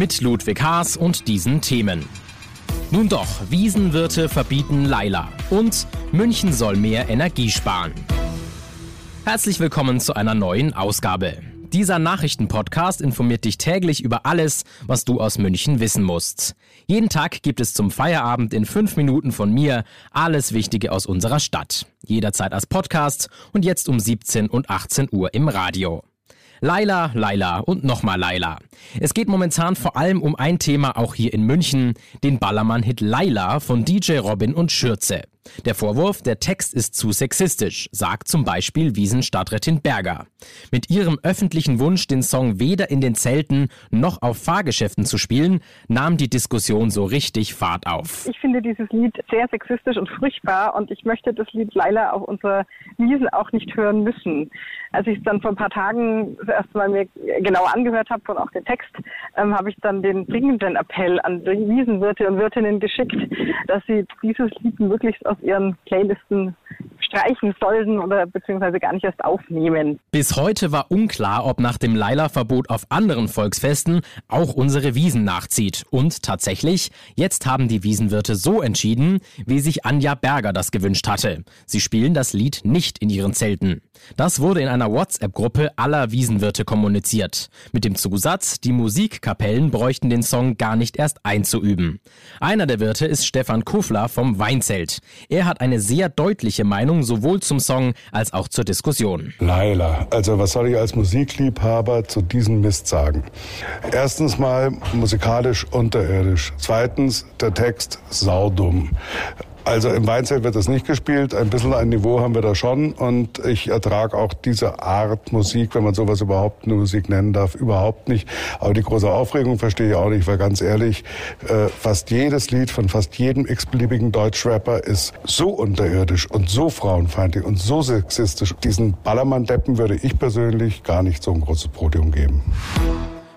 Mit Ludwig Haas und diesen Themen. Nun doch, Wiesenwirte verbieten Laila und München soll mehr Energie sparen. Herzlich willkommen zu einer neuen Ausgabe. Dieser Nachrichtenpodcast informiert dich täglich über alles, was du aus München wissen musst. Jeden Tag gibt es zum Feierabend in fünf Minuten von mir alles Wichtige aus unserer Stadt. Jederzeit als Podcast und jetzt um 17 und 18 Uhr im Radio. Laila, Laila und nochmal Laila. Es geht momentan vor allem um ein Thema auch hier in München, den Ballermann-Hit Laila von DJ Robin und Schürze. Der Vorwurf, der Text ist zu sexistisch, sagt zum Beispiel Wiesenstadträtin Berger. Mit ihrem öffentlichen Wunsch, den Song weder in den Zelten noch auf Fahrgeschäften zu spielen, nahm die Diskussion so richtig Fahrt auf. Ich finde dieses Lied sehr sexistisch und furchtbar und ich möchte das Lied Leila auf unserer Wiesen auch nicht hören müssen. Als ich es dann vor ein paar Tagen das Mal mir genauer angehört habe und auch den Text, ähm, habe ich dann den dringenden Appell an die Wiesenwirte und Wirtinnen geschickt, dass sie dieses Lied möglichst aus ihren Playlisten streichen sollten oder beziehungsweise gar nicht erst aufnehmen. Bis heute war unklar, ob nach dem Leila-Verbot auf anderen Volksfesten auch unsere Wiesen nachzieht. Und tatsächlich, jetzt haben die Wiesenwirte so entschieden, wie sich Anja Berger das gewünscht hatte. Sie spielen das Lied nicht in ihren Zelten. Das wurde in einer WhatsApp-Gruppe aller Wiesenwirte kommuniziert. Mit dem Zusatz, die Musikkapellen bräuchten den Song gar nicht erst einzuüben. Einer der Wirte ist Stefan Kufler vom Weinzelt. Er hat eine sehr deutliche Meinung sowohl zum Song als auch zur Diskussion. Laila, also was soll ich als Musikliebhaber zu diesem Mist sagen? Erstens mal musikalisch unterirdisch. Zweitens der Text saudumm. Also im Weinzelt wird das nicht gespielt. Ein bisschen ein Niveau haben wir da schon. Und ich ertrage auch diese Art Musik, wenn man sowas überhaupt eine Musik nennen darf, überhaupt nicht. Aber die große Aufregung verstehe ich auch nicht, weil ganz ehrlich, äh, fast jedes Lied von fast jedem x-beliebigen Deutschrapper ist so unterirdisch und so frauenfeindlich und so sexistisch. Diesen Ballermann-Deppen würde ich persönlich gar nicht so ein großes Podium geben.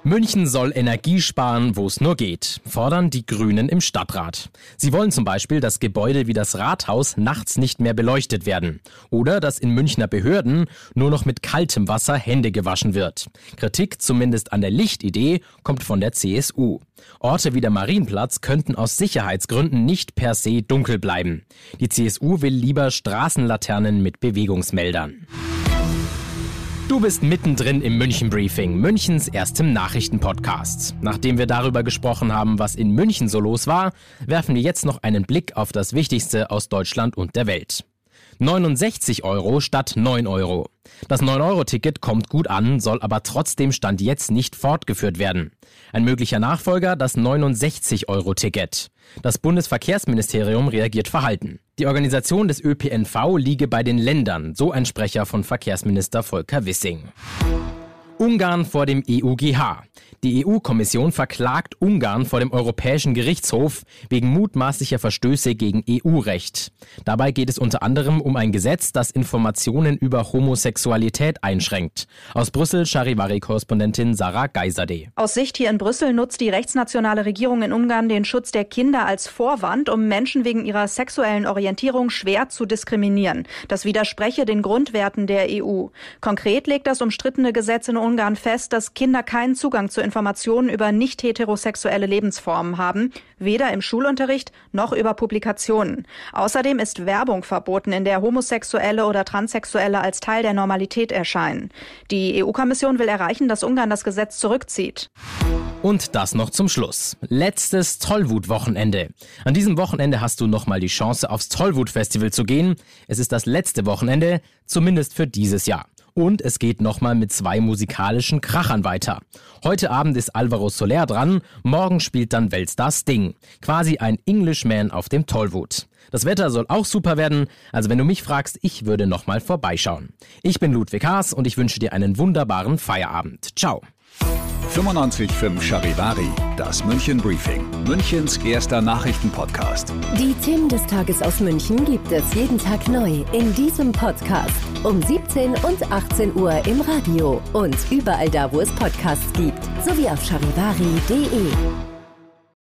München soll Energie sparen, wo es nur geht, fordern die Grünen im Stadtrat. Sie wollen zum Beispiel, dass Gebäude wie das Rathaus nachts nicht mehr beleuchtet werden oder dass in Münchner Behörden nur noch mit kaltem Wasser Hände gewaschen wird. Kritik zumindest an der Lichtidee kommt von der CSU. Orte wie der Marienplatz könnten aus Sicherheitsgründen nicht per se dunkel bleiben. Die CSU will lieber Straßenlaternen mit Bewegungsmeldern. Du bist mittendrin im München Briefing, Münchens erstem Nachrichtenpodcast. Nachdem wir darüber gesprochen haben, was in München so los war, werfen wir jetzt noch einen Blick auf das Wichtigste aus Deutschland und der Welt. 69 Euro statt 9 Euro. Das 9-Euro-Ticket kommt gut an, soll aber trotzdem Stand jetzt nicht fortgeführt werden. Ein möglicher Nachfolger das 69-Euro-Ticket. Das Bundesverkehrsministerium reagiert verhalten. Die Organisation des ÖPNV liege bei den Ländern, so ein Sprecher von Verkehrsminister Volker Wissing. Ungarn vor dem EUGH. Die EU-Kommission verklagt Ungarn vor dem Europäischen Gerichtshof wegen mutmaßlicher Verstöße gegen EU-Recht. Dabei geht es unter anderem um ein Gesetz, das Informationen über Homosexualität einschränkt. Aus Brüssel Charivari-Korrespondentin Sarah Geiserde. Aus Sicht hier in Brüssel nutzt die rechtsnationale Regierung in Ungarn den Schutz der Kinder als Vorwand, um Menschen wegen ihrer sexuellen Orientierung schwer zu diskriminieren. Das widerspreche den Grundwerten der EU. Konkret legt das umstrittene Gesetz in Ungarn fest, dass Kinder keinen Zugang zu Informationen über nicht heterosexuelle Lebensformen haben, weder im Schulunterricht noch über Publikationen. Außerdem ist Werbung verboten, in der Homosexuelle oder Transsexuelle als Teil der Normalität erscheinen. Die EU-Kommission will erreichen, dass Ungarn das Gesetz zurückzieht. Und das noch zum Schluss. Letztes Tollwut-Wochenende. An diesem Wochenende hast du nochmal die Chance, aufs Tollwut-Festival zu gehen. Es ist das letzte Wochenende, zumindest für dieses Jahr. Und es geht nochmal mit zwei musikalischen Krachern weiter. Heute Abend ist Alvaro Soler dran, morgen spielt dann Weltstar Sting. Quasi ein Englishman auf dem Tollwut. Das Wetter soll auch super werden, also wenn du mich fragst, ich würde nochmal vorbeischauen. Ich bin Ludwig Haas und ich wünsche dir einen wunderbaren Feierabend. Ciao. 95.5 Charivari, das München Briefing, Münchens erster Nachrichtenpodcast. Die Themen des Tages aus München gibt es jeden Tag neu in diesem Podcast. Um 17 und 18 Uhr im Radio und überall da, wo es Podcasts gibt. Sowie auf charivari.de.